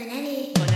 Any.